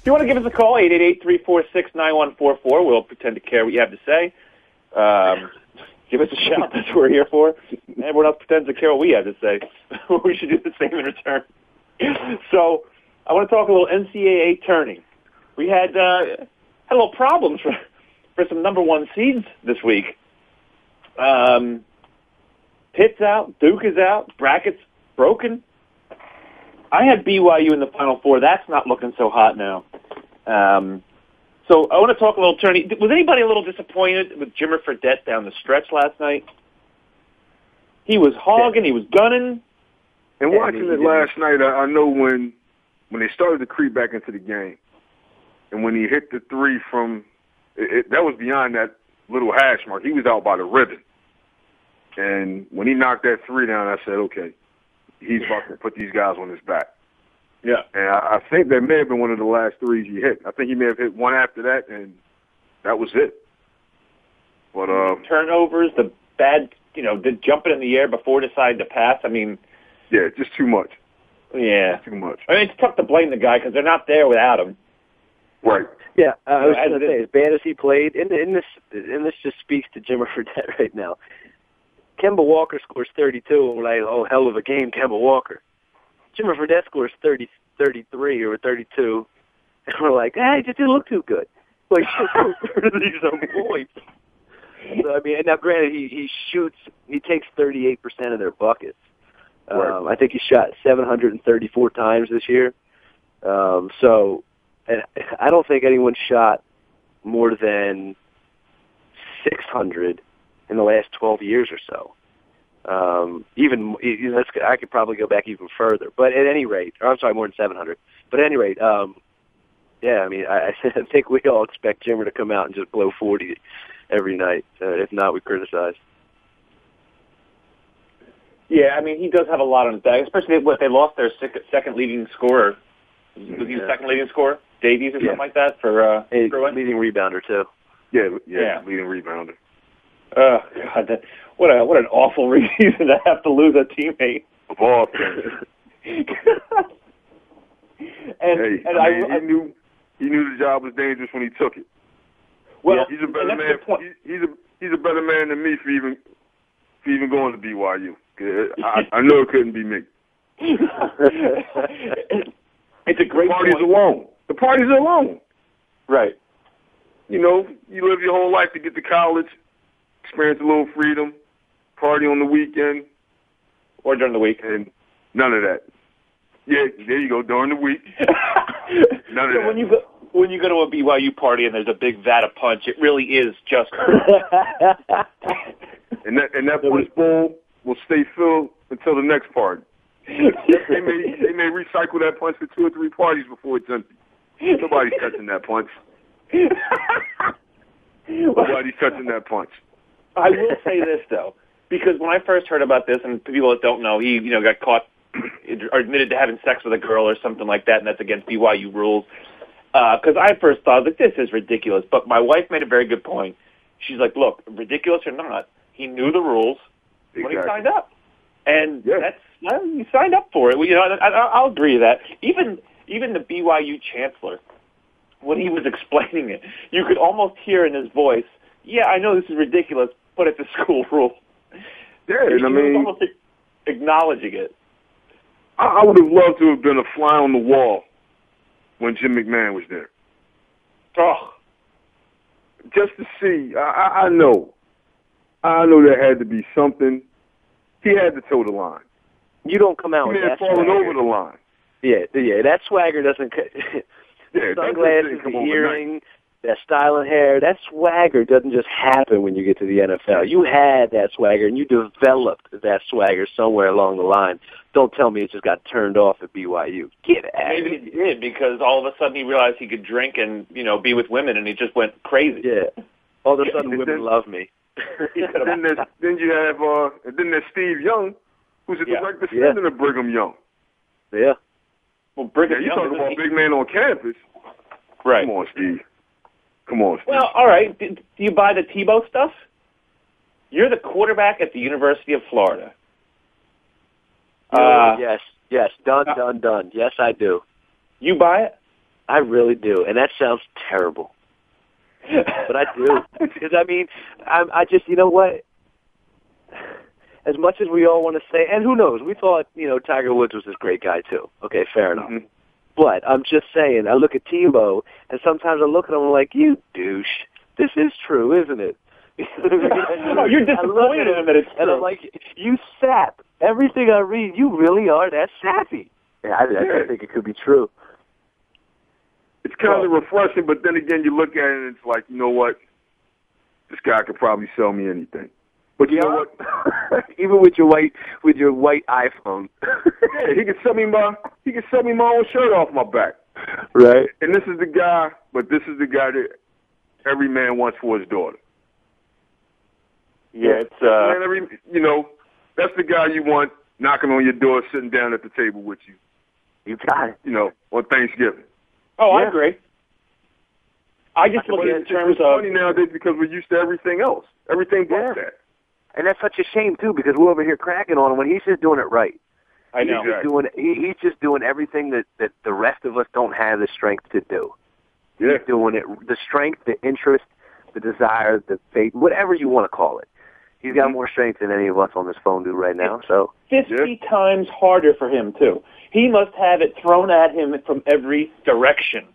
If you want to give us a call, 888-346-9144. We'll pretend to care what you have to say. Um, give us a shout. That's what we're here for. Everyone else pretends to care what we have to say. we should do the same in return. so I want to talk a little NCAA tourney. We had uh, had a little problems for for some number one seeds this week. Um, Pitt's out, Duke is out, brackets broken. I had BYU in the Final Four. That's not looking so hot now. Um, so I want to talk a little tourney. Was anybody a little disappointed with Jimmer Fredette down the stretch last night? He was hogging. He was gunning. And watching he it last night, I, I know when when they started to creep back into the game, and when he hit the three from, it, it, that was beyond that little hash mark. He was out by the ribbon, and when he knocked that three down, I said, okay, he's about to put these guys on his back. Yeah. And I, I think that may have been one of the last threes he hit. I think he may have hit one after that, and that was it. But um, Turnovers, the bad, you know, the jumping in the air before deciding to pass. I mean, yeah, just too much. yeah. Too much. I mean, it's tough to blame the guy because they're not there without him. Right. Yeah, uh, I was going to it- say, as bad as he played, and, and this and this just speaks to Jimmer Fredette right now. Kemba Walker scores 32, and we're like, oh, hell of a game, Kemba Walker. Jimmer Fredette scores 30, 33 or 32, and we're like, hey, it just didn't look too good. Like, these are points. So, I mean, and now granted, he he shoots, he takes 38% of their buckets. Um, I think he shot 734 times this year. Um, so, and I don't think anyone shot more than 600 in the last 12 years or so. Um, even you know, let's, I could probably go back even further, but at any rate, or I'm sorry, more than 700. But at any rate, um, yeah, I mean, I, I think we all expect Jimmer to come out and just blow 40 every night. Uh, if not, we criticize. Yeah, I mean, he does have a lot on his back, especially what they lost their sec- second leading scorer. Was he the second leading scorer? Davies or something like that for uh, Hey, Bruin? leading rebounder too. Yeah, yeah, Yeah. leading rebounder. Oh God, that, what a what an awful reason to have to lose a teammate. Of all. And hey, and I, mean, I he knew he knew the job was dangerous when he took it. well, he's a better man. the point. he- He's a he's a better man than me for even for even going to BYU. I, I know it couldn't be me. it's a great the party's point. alone. The party's alone. Right. You know, you live your whole life to get to college, experience a little freedom, party on the weekend, or during the week, and none of that. Yeah, there you go. During the week, none of So that. when you go when you go to a BYU party and there's a big vat of punch, it really is just. and that and that punch bowl will stay filled until the next party. they may they may recycle that punch for two or three parties before it's empty. Nobody's touching that punch. Nobody's touching that punch. I will say this though, because when I first heard about this, and people that don't know, he you know got caught or admitted to having sex with a girl or something like that, and that's against BYU rules. Uh, because I first thought that this is ridiculous, but my wife made a very good point. She's like, "Look, ridiculous or not, he knew the rules when he signed up, and that's well, you signed up for it. Well, you know, I, I, I'll agree to that. Even even the BYU chancellor, when he was explaining it, you could almost hear in his voice, "Yeah, I know this is ridiculous, but it's a school rule." Yeah, and I he mean, almost acknowledging it. I, I would have loved to have been a fly on the wall when Jim McMahon was there. Oh, just to see. I, I, I know, I know there had to be something. He had to toe the line. You don't come out He with may that fallen swagger. over the line. Yeah, yeah, that swagger doesn't. cut- Yeah, that sunglasses, didn't come the overnight. earring, that style of hair, that swagger doesn't just happen when you get to the NFL. You had that swagger and you developed that swagger somewhere along the line. Don't tell me it just got turned off at BYU. Get out. maybe he did because all of a sudden he realized he could drink and you know be with women, and he just went crazy. Yeah. All of a sudden, women then- love me. Then there's, then you have uh, then there's Steve Young, who's a Yeah. direct descendant of Brigham Young. Yeah. Well, Yeah, Brigham you Young talking about he- big man on campus? right? Come on, Steve. Come on, Steve. Well, all right. Do, do you buy the Tebow stuff? You're the quarterback at the University of Florida. Uh, yes, yes, done, done, done. Yes, I do. You buy it? I really do, and that sounds terrible, but I do because I mean, I, I just you know what. As much as we all want to say, and who knows, we thought you know Tiger Woods was this great guy too. Okay, fair enough. Mhm. But I'm just saying, I look at Tebow, and sometimes I look at him like, you douche. This is true, isn't it? Oh, you're I look at disappointed in him, him that it's and I'm like, you sap. Everything I read, you really are that sappy. Yeah, I, I, I think it could be true. It's kind of refreshing, but then again, you look at it and it's like, you know what? This guy could probably sell me anything. But you know what? Even with your white with your white iPhone. Yeah, he could sell me my he could sell me my own shirt off my back. right. And this is the guy, but this is the guy that every man wants for his daughter. Yeah, it's uh, Man, every you know, that's the guy you want knocking on your door, sitting down at the table with you. You got it. You know, on Thanksgiving. Oh, I agree. I just look But at it in it's, terms it's of funny nowadays because we're used to everything else. Everything but Yeah. that. And that's such a shame too, because we're over here cracking on him when he's just doing it right. I know. He's just doing he, he's just doing everything that that the rest of us don't have the strength to do. Yeah. He's doing it the strength, the interest, the desire, the faith, whatever you want to call it. He's got mm-hmm. more strength than any of us on this phone do right now. So fifty times harder for him too. He must have it thrown at him from every direction.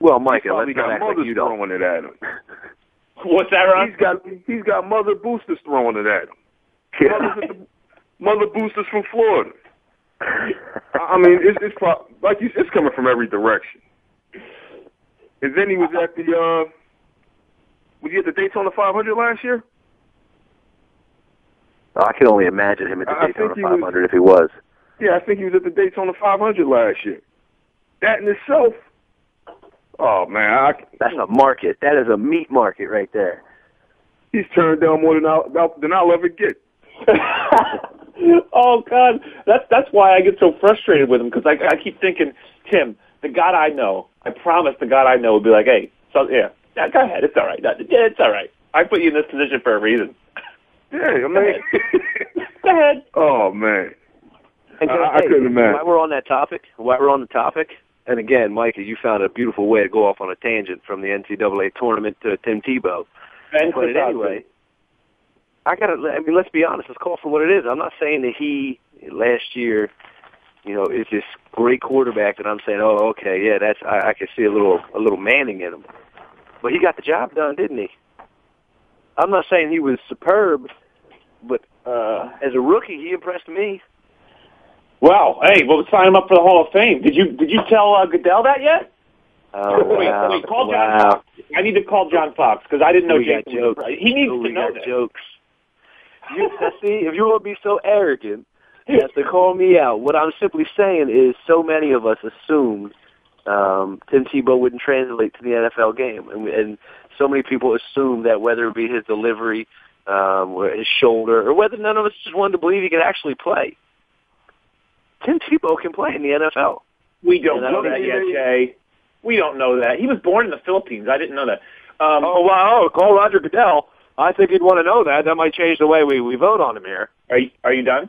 well, He's Micah, let's not got act like you don't. throwing it at him. What's that, Ron? He's got he's got mother boosters throwing it at him. Mothers at mother boosters from Florida. I I mean, it's it's pro- like you, it's coming from every direction. And then he was at the uh, was he at the Daytona 500 last year? Oh, I can only imagine him at the I- I Daytona think he was- 500 if he was. Yeah, I think he was at the Daytona 500 last year. That in itself, oh man, I, That's a market. That is a meat market right there. he's turned down more than I'll than I'll ever get. oh God, that's that's why I get so frustrated with him because I I keep thinking, Tim, the God I know, I promise the God I know would be like, hey, so yeah, yeah go ahead, it's all right, yeah, it's all right. I put you in this position for a reason. Yeah, I mean, go ahead. Oh man, And I- I, I couldn't imagine. While we're on that topic, while we're on the topic, and again, Mikey, you found a beautiful way to go off on a tangent from the NCAA tournament to Tim Tebow. And but anyway, I gotta. I mean, let's be honest. Let's call for what it is. I'm not saying that he last year, you know, is this great quarterback that I'm saying, oh, okay, yeah, that's I, I can see a little a little Manning in him. But he got the job done, didn't he? I'm not saying he was superb, but uh as a rookie, he impressed me. Wow, hey, well, sign him up for the Hall of Fame. Did you did you tell uh, Goodell that yet? Oh, wait, wow. wait, call John wow. Fox. I need to call John Fox because I didn't know We Jason. jokes. He needs to know that. jokes. You see, if you want to be so arrogant as to call me out, what I'm simply saying is, so many of us assumed um, Tim Tebow wouldn't translate to the NFL game, and, and so many people assumed that whether it be his delivery, um, or his shoulder, or whether none of us just wanted to believe he could actually play. Tim Tebow can play in the NFL. We don't know that yet, Jay. We don't know that. He was born in the Philippines. I didn't know that. Um, oh wow! Call Roger Goodell. I think he'd want to know that. That might change the way we, we vote on him here. Are you, are you done?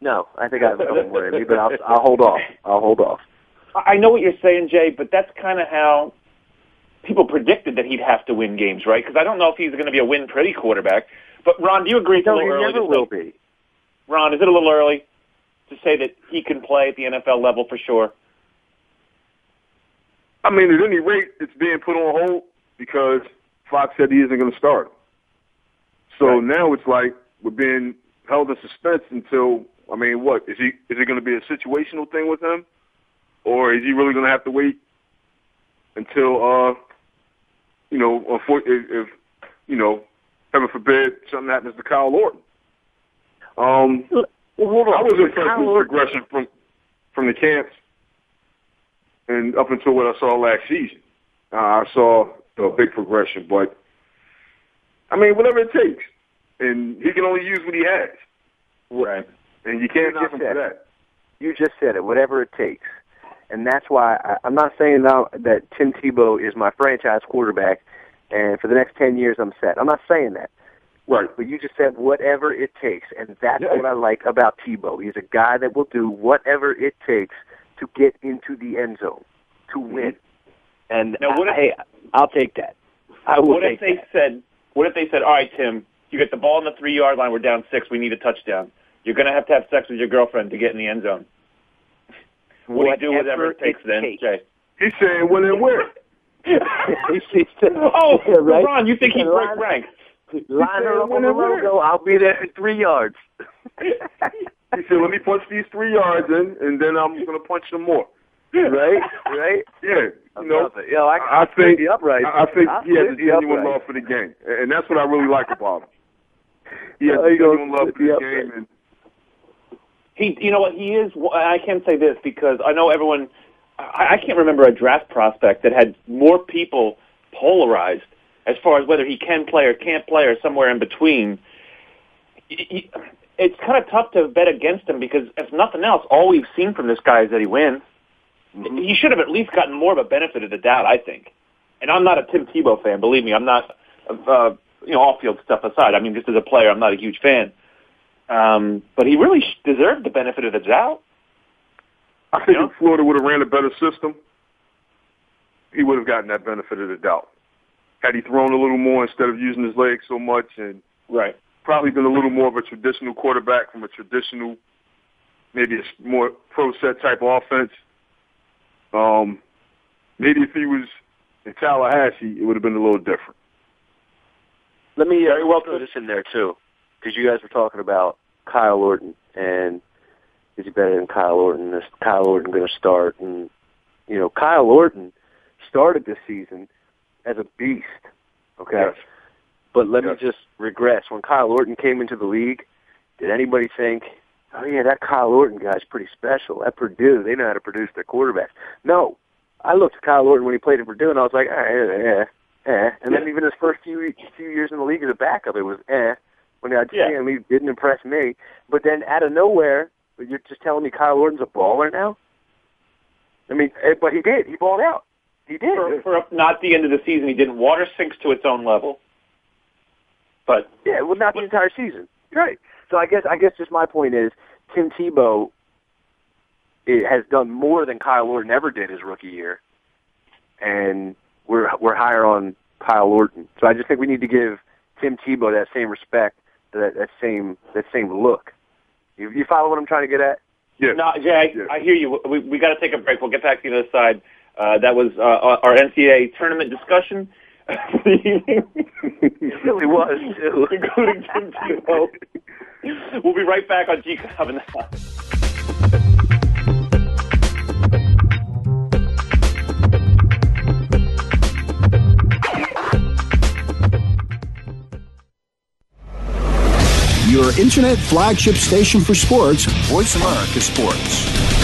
No, I think I have couple more in me, but I'll, I'll hold off. I'll hold off. I know what you're saying, Jay, but that's kind of how people predicted that he'd have to win games, right? Because I don't know if he's going to be a win pretty quarterback. But Ron, do you agree? It's a No, little he early never will be. Ron, is it a little early to say that he can play at the NFL level for sure? I mean, at any rate, it's being put on hold because Fox said he isn't going to start. So now it's like we're being held in suspense until. I mean, what is he? Is it going to be a situational thing with him, or is he really going to have to wait until, uh, you know, if, if you know, heaven forbid, something happens to Kyle Orton? Um, well, hold on. I was impressed with progression from from the camps and up until what I saw last season. Uh, I saw a big progression, but I mean, whatever it takes, and he can only use what he has, Right. and you can't give him for that. You just said it. Whatever it takes, and that's why I, I'm not saying now that Tim Tebow is my franchise quarterback, and for the next ten years I'm set. I'm not saying that. Right. But you just said whatever it takes, and that's Yeah. what I like about Tebow. He's a guy that will do whatever it takes to get into the end zone to mm-hmm. win. And Now, what if- hey, I'll take that. I will What take if they that. said? What if they said, "All right, Tim, you get the ball on the three yard line. We're down six. We need a touchdown. You're going to have to have sex with your girlfriend to get in the end zone." What do you do whatever it takes then, Jay? He's saying when and where. oh, Yeah, right? Ron, you think he'd break Line- ranks? Line her up on the logo. I'll be there in three yards. He said, "Let me punch these three yards in, and then I'm going to punch some more." right? Right? Yeah, you know. love. Yo, I, I I think the upright. I I think I'll he has a the genuine upright. love for the game, and that's what I really like about him. He has Yeah, a he goes genuine love for the the game, and He, you know what? He is. I can't say this because I know everyone. I, I can't remember a draft prospect that had more people polarized as far as whether he can play or can't play or somewhere in between. It's kind of tough to bet against him because, if nothing else, all we've seen from this guy is that he wins. He should have at least gotten more of a benefit of the doubt, I think. And I'm not a Tim Tebow fan, believe me. I'm not. Uh, you know, off-field stuff aside. I mean, just as a player, I'm not a huge fan. Um, but he really deserved the benefit of the doubt. I think if Florida would have ran a better system, he would have gotten that benefit of the doubt. Had he thrown a little more instead of using his legs so much, and Right. probably been a little more of a traditional quarterback from a traditional, maybe a s- more pro set type offense. Um, maybe if he was in Tallahassee, it would have been a little different. Let me uh, well throw this in there too, because you guys were talking about Kyle Orton and is he better than Kyle Orton? Is Kyle Orton going to start? And you know, Kyle Orton started this season as a beast. Okay, Yes. but let Yes. me just regress. When Kyle Orton came into the league, did anybody think, "Oh yeah, that Kyle Orton guy's pretty special"? At Purdue, they know how to produce their quarterbacks. No, I looked at Kyle Orton when he played at Purdue, and I was like, eh, eh, eh. And then even his first few few years in the league as a backup, it was eh. When mean, I just Yeah. I mean, he didn't impress me. But then out of nowhere, you're just telling me Kyle Orton's a baller now. I mean, eh, but he did. He balled out. He did. For, for not the end of the season, he didn't. Water sinks to its own level. But Yeah, well, not the entire season. Right. So I guess I guess just my point is Tim Tebow it has done more than Kyle Orton ever did his rookie year, and we're we're higher on Kyle Orton. So I just think we need to give Tim Tebow that same respect, that that same that same look. You, you follow what I'm trying to get at? Yeah. No, Jay, I, I hear you. We we got to take a break. We'll get back to the other side. Uh, that was uh, our NCAA tournament discussion. it really was too, including Tim Tebow. We'll be right back on G Cobb in the. Your internet flagship station for sports, Voice America Sports.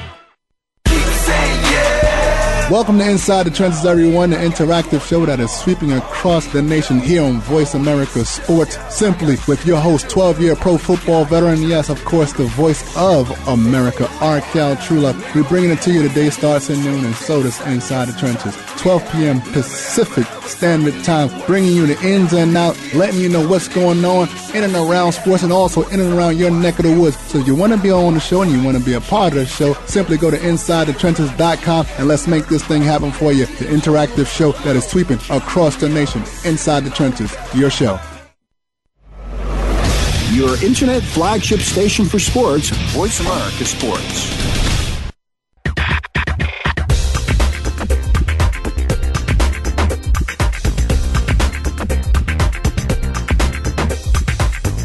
Welcome to Inside the Trenches, everyone, the interactive show that is sweeping across the nation here on Voice America Sports. Simply with your host, 12 year pro football veteran, yes, of course, the voice of America, Arkel Trula. We're bringing it to you today, starts at noon, and so does Inside the Trenches. 12 p.m. Pacific Standard Time, bringing you the ins and out, letting you know what's going on in and around sports and also in and around your neck of the woods. So if you want to be on the show and you want to be a part of the show, simply go to InsideTheTrenches.com and let's make this thing happen for you. The interactive show that is sweeping across the nation. Inside the Trenches, your show. Your internet flagship station for sports, Voice America Sports.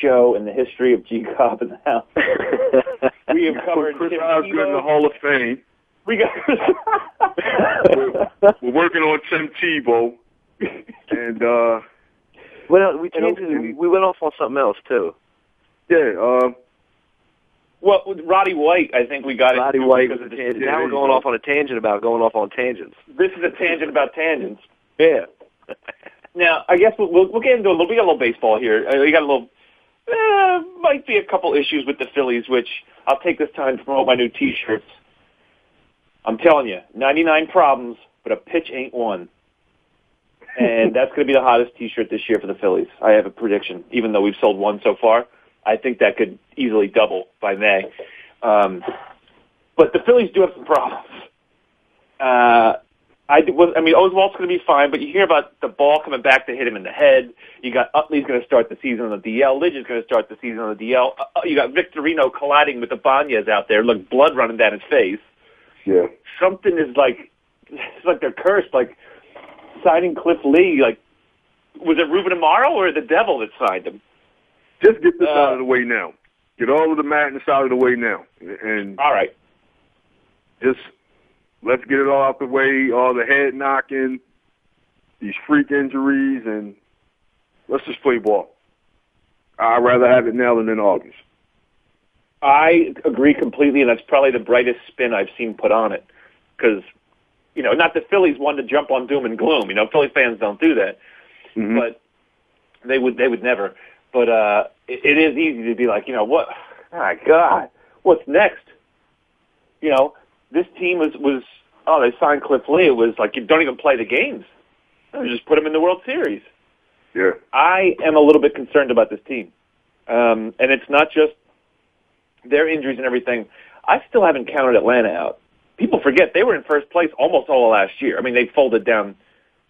show in the history of G Cobb in the house. we have covered Chris Tim Osgood in the Hall of Fame. We got we're, we're working on Tim Tebow, and uh, Well, we changed it. We went off on something else too. yeah, uh, well, with Roddy White, I think we got it. Roddy White was a tangent. Now we're going off on a tangent about going off on tangents. This is a tangent about tangents. Yeah. Now, I guess we'll, we'll, we'll get into a little. We got a little baseball here. Uh, we got a little. Uh, might be a couple issues with the Phillies, which I'll take this time to promote my new T-shirts. I'm telling you, 99 problems, but a pitch ain't one. And that's going to be the hottest T-shirt this year for the Phillies. I have a prediction. Even though we've sold one so far, I think that could easily double by May. Um, but the Phillies do have some problems. Uh, I was, I mean, Oswalt's going to be fine, but you hear about the ball coming back to hit him in the head. You got Utley's going to start the season on the DL. Lidge is going to start the season on the DL. Uh, uh, you got Victorino colliding with the Banyas out there. Look, blood running down his face. yeah. Something is like, it's like they're cursed. Like signing Cliff Lee. Like, was it Ruben Amaro or the devil that signed him? Just get this Uh, out of the way now. Get all of the madness out of the way now, and All right. just let's get it all out the way. All the head knocking, these freak injuries, and let's just play ball. I'd rather have it now than in August. I agree completely, and that's probably the brightest spin I've seen put on it. Because, you know, not the Phillies one to jump on doom and gloom. You know, Philly fans don't do that, Mm-hmm. but they would they would never. But uh, it, it is easy to be like, you know, what? My God, what's next? You know, this team was was oh they signed Cliff Lee. It was like you don't even play the games. You just put them in the World Series. Yeah. I am a little bit concerned about this team, um, and it's not just their injuries and everything. I still haven't counted Atlanta out. People forget they were in first place almost all of last year. I mean, they folded down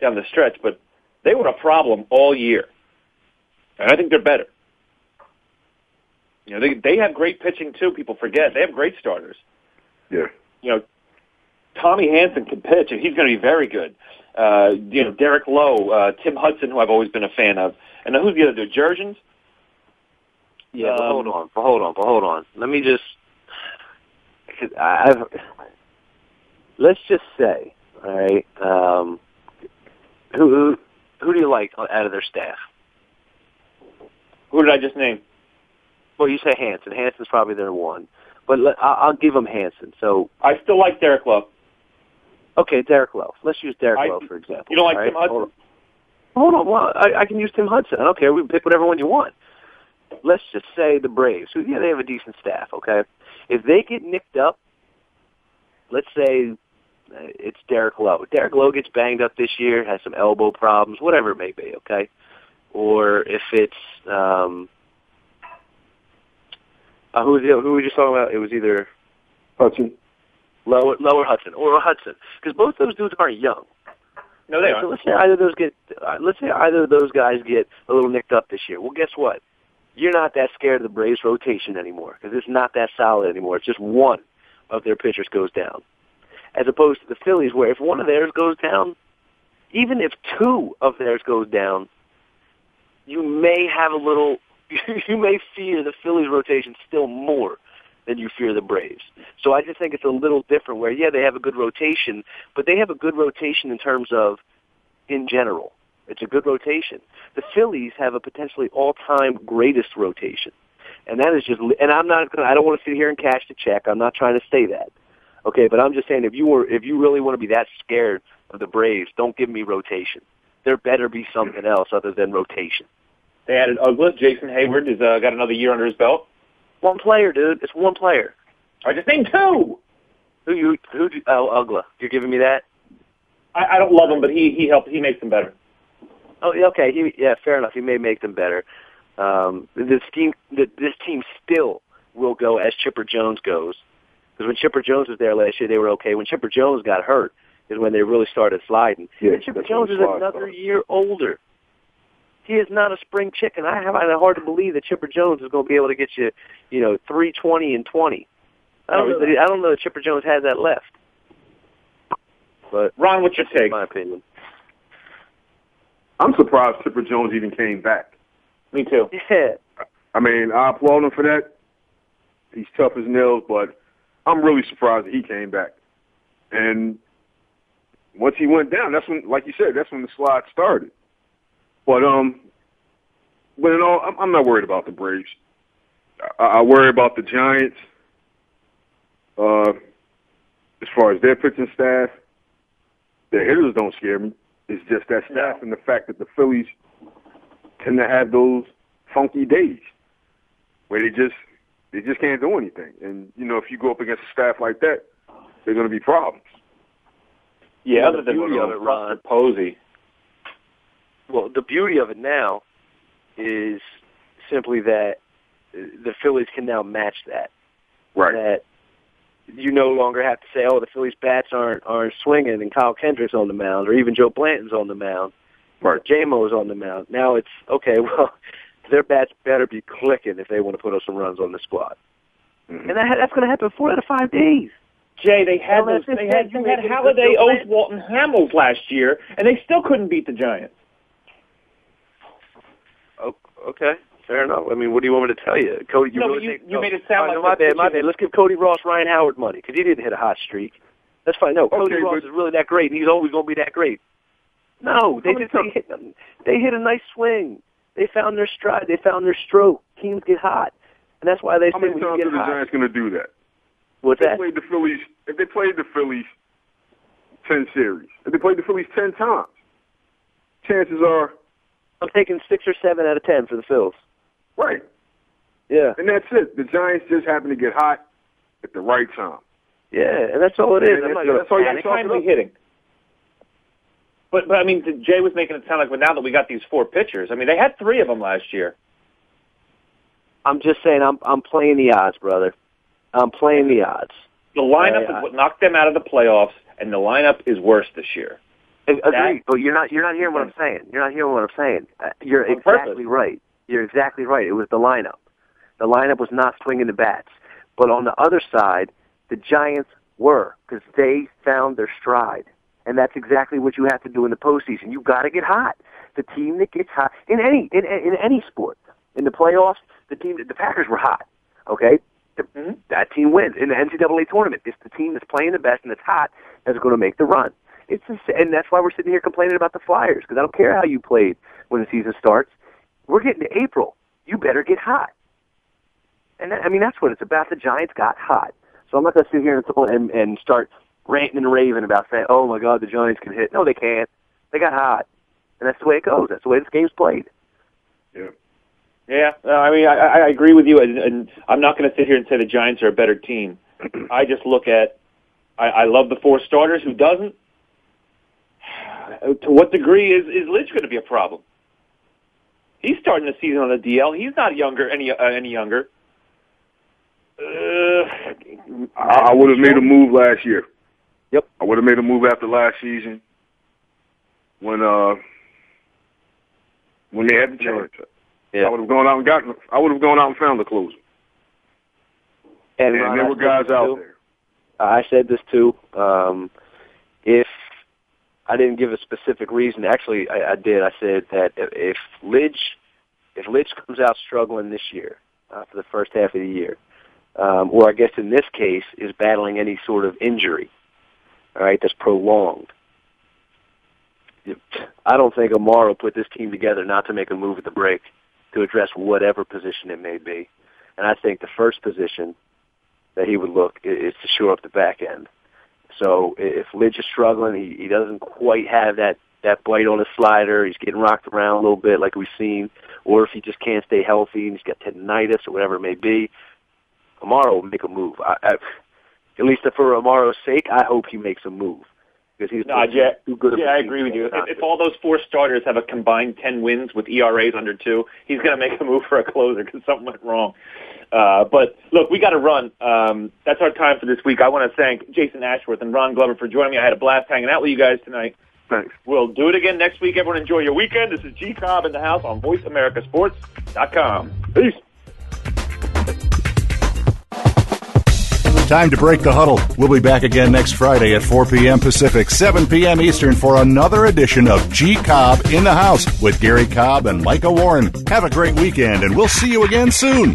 down the stretch, but they were a problem all year, and I think they're better. You know, they they have great pitching too. People forget they have great starters. Yeah. You know, Tommy Hanson can pitch, and he's going to be very good. Uh, you know, Derek Lowe, uh, Tim Hudson, who I've always been a fan of, and who's the other dude? Jurrjens. Yeah, but Um, hold on, but hold on, but hold on. Let me just. Cause I've. Let's just say, all right. Um, who who who do you like out of their staff? Who did I just name? Well, you say Hanson. Hanson's probably their one, but I'll, I'll give them Hanson. So I still like Derek Lowe. okay, Derek Lowe. Let's use Derek I- Lowe for example. You don't like all Tim? Hudson? Hold on. Hold on. Well, I, I can use Tim Hudson. I don't care. We can pick whatever one you want. Let's just say the Braves, who yeah, they have a decent staff. Okay, if they get nicked up, let's say uh, it's Derek Lowe. Derek Lowe gets banged up this year, has some elbow problems, whatever it may be. Okay, or if it's um, uh, who was the, who were we just talking about? It was either Hudson. Lower Lower Hudson or Hudson, because both those dudes aren't young. No, they So aren't. let's say either of those get, uh, let's say either of those guys get a little nicked up this year. Well, guess what? You're not that scared of the Braves rotation anymore because it's not that solid anymore. It's just one of their pitchers goes down, as opposed to the Phillies, where if one of theirs goes down, even if two of theirs goes down, you may have a little, you may fear the Phillies rotation still more than you fear the Braves. So I just think it's a little different where, yeah, they have a good rotation, but they have a good rotation in terms of in general. It's a good rotation. The Phillies have a potentially all-time greatest rotation. And that is just, and I'm not gonna, I don't want to sit here and cash the check. I'm not trying to say that. Okay, but I'm just saying if you were, if you really want to be that scared of the Braves, don't give me rotation. There better be something else other than rotation. They added Uggla. Jason Heyward has uh, got another year under his belt. One player, dude. It's one player. I just named two. Who you? Who? do- Oh, Uggla. You're giving me that? I, I don't love him, but he he helps. He makes them better. Oh, yeah, okay. He, yeah, fair enough. He may make them better. Um, this team, th- this team still will go as Chipper Jones goes. Because when Chipper Jones was there last year, they were okay. When Chipper Jones got hurt, is when they really started sliding. Yeah, and Chipper Jones is another started. year older. He is not a spring chicken. I have it hard to believe that Chipper Jones is going to be able to get you, you know, three twenty and twenty. I don't. No, know that- I don't know that Chipper Jones has that left. But Ron, what's your take? my opinion. I'm surprised Chipper Jones even came back. Me too. Yeah. I mean, I applaud him for that. He's tough as nails, but I'm really surprised that he came back. And once he went down, that's when, like you said, that's when the slide started. But um, but in all, I'm, I'm not worried about the Braves. I, I worry about the Giants. Uh, as far as their pitching staff, their hitters don't scare me. It's just that staff and the fact that the Phillies tend to have those funky days where they just they just can't do anything. And you know, if you go up against a staff like that, they're going to be problems. Yeah, other than uh, it, Ron. Buster Posey. Well, the beauty of it now is simply that uh, the Phillies can now match that. Right. That you no longer have to say, "Oh, the Phillies bats aren't aren't swinging," and Kyle Kendrick's on the mound, or even Joe Blanton's on the mound, right? J-Mo's on the mound. Now it's okay. Well, their bats better be clicking if they want to put up some runs on the squad, Mm-hmm. and that, that's going to happen four out of five days. Jay, they had Well, those, they had it. you You had made it Halladay, so Oates, Walton, Hamels last year, and they still couldn't beat the Giants. Oh, okay. Fair enough. I mean, what do you want me to tell you, Cody? You No, really you- think, you made it sound right, like no, my bad. My bad. Let's give Cody Ross Ryan Howard money because he didn't hit a hot streak. That's fine. No, Cody Okay, Ross but- is really that great, and he's always going to be that great. No, they just they hit they hit a nice swing. They found their stride. They found their stroke. Teams get hot, and that's why they How say many times are the hot. Giants going to do that? What's if they that? played the Phillies, if they played the Phillies ten series, if they played the Phillies ten times, chances are I'm taking six or seven out of ten for the Phils. right. Yeah, And that's it. The Giants just happen to get hot at the right time. yeah, and that's all it is. And I'm not that's- gonna that's all you panic. gotta talk timely about. hitting. But but I mean, Jay was making it sound like well, now that we got these four pitchers, I mean, they had three of them last year. I'm just saying, I'm I'm playing the odds, brother. I'm playing the odds. The lineup I- is what knocked them out of the playoffs, and the lineup is worse this year. Agreed, but you're not you're not hearing what I'm saying. You're not hearing what I'm saying. Uh, You're exactly right. You're exactly right. It was the lineup. The lineup was not swinging the bats, but on the other side, the Giants were because they found their stride, and that's exactly what you have to do in the postseason. You got to get hot. The team that gets hot in any in, in any sport in the playoffs, the team the Packers were hot. Okay, Mm-hmm. that team wins in the NCAA tournament. It's the team that's playing the best and that's hot that's going to make the run. It's and that's why we're sitting here complaining about the Flyers because I don't care how you played when the season starts. We're getting to April. You better get hot. And that, I mean that's what it's about. The Giants got hot, so I'm not going to sit here and, and and start ranting and raving about saying, "Oh my God, the Giants can hit." No, they can't. They got hot, and that's the way it goes. That's the way this game's played. Yeah. Yeah, no, I mean, I, I I agree with you, and, and I'm not going to sit here and say the Giants are a better team. I just look at, I, I love the four starters. Who doesn't? To what degree is is Lidge going to be a problem? He's starting the season on the DL. He's not younger any uh, any younger. Uh, I, I would have made a move last year. Yep. I would have made a move after last season when uh when they had the chance. Yeah. I would have gone out and gotten. I would have gone out and found the closer. And, And Ron, there I were said guys this out too. there. I said this too. Um, if I didn't give a specific reason, actually, I, I did. I said that if- Lidge, if Lidge comes out struggling this year uh, for the first half of the year, um, or I guess in this case is battling any sort of injury, all right, that's prolonged. I don't think Amaro put this team together not to make a move at the break to address whatever position it may be. And I think the first position that he would look is to shore up the back end. So if Lidge is struggling, he, he doesn't quite have that that bite on his slider. He's getting rocked around a little bit, like we've seen, or if he just can't stay healthy and he's got tendinitis or whatever it may be, Amaro will make a move. I, I, at least for Amaro's sake, I hope he makes a move because he's No, Jay, too good. yeah, I agree with you. If, if all those four starters have a combined 10 wins with ERAs under two, he's going to make a move for a closer because something went wrong. Uh, but look, we got to run. Um, that's our time for this week. I want to thank Jason Ashworth and Ron Glover for joining me. I had a blast hanging out with you guys tonight. Thanks. We'll do it again next week. Everyone enjoy your weekend. This is G Cobb in the house on VoiceAmericaSports.com. Peace. Time to break the huddle. We'll be back again next Friday at 4 p.m. Pacific, 7 p.m. Eastern for another edition of G Cobb in the House with Gary Cobb and Micah Warren. Have a great weekend, and we'll see you again soon.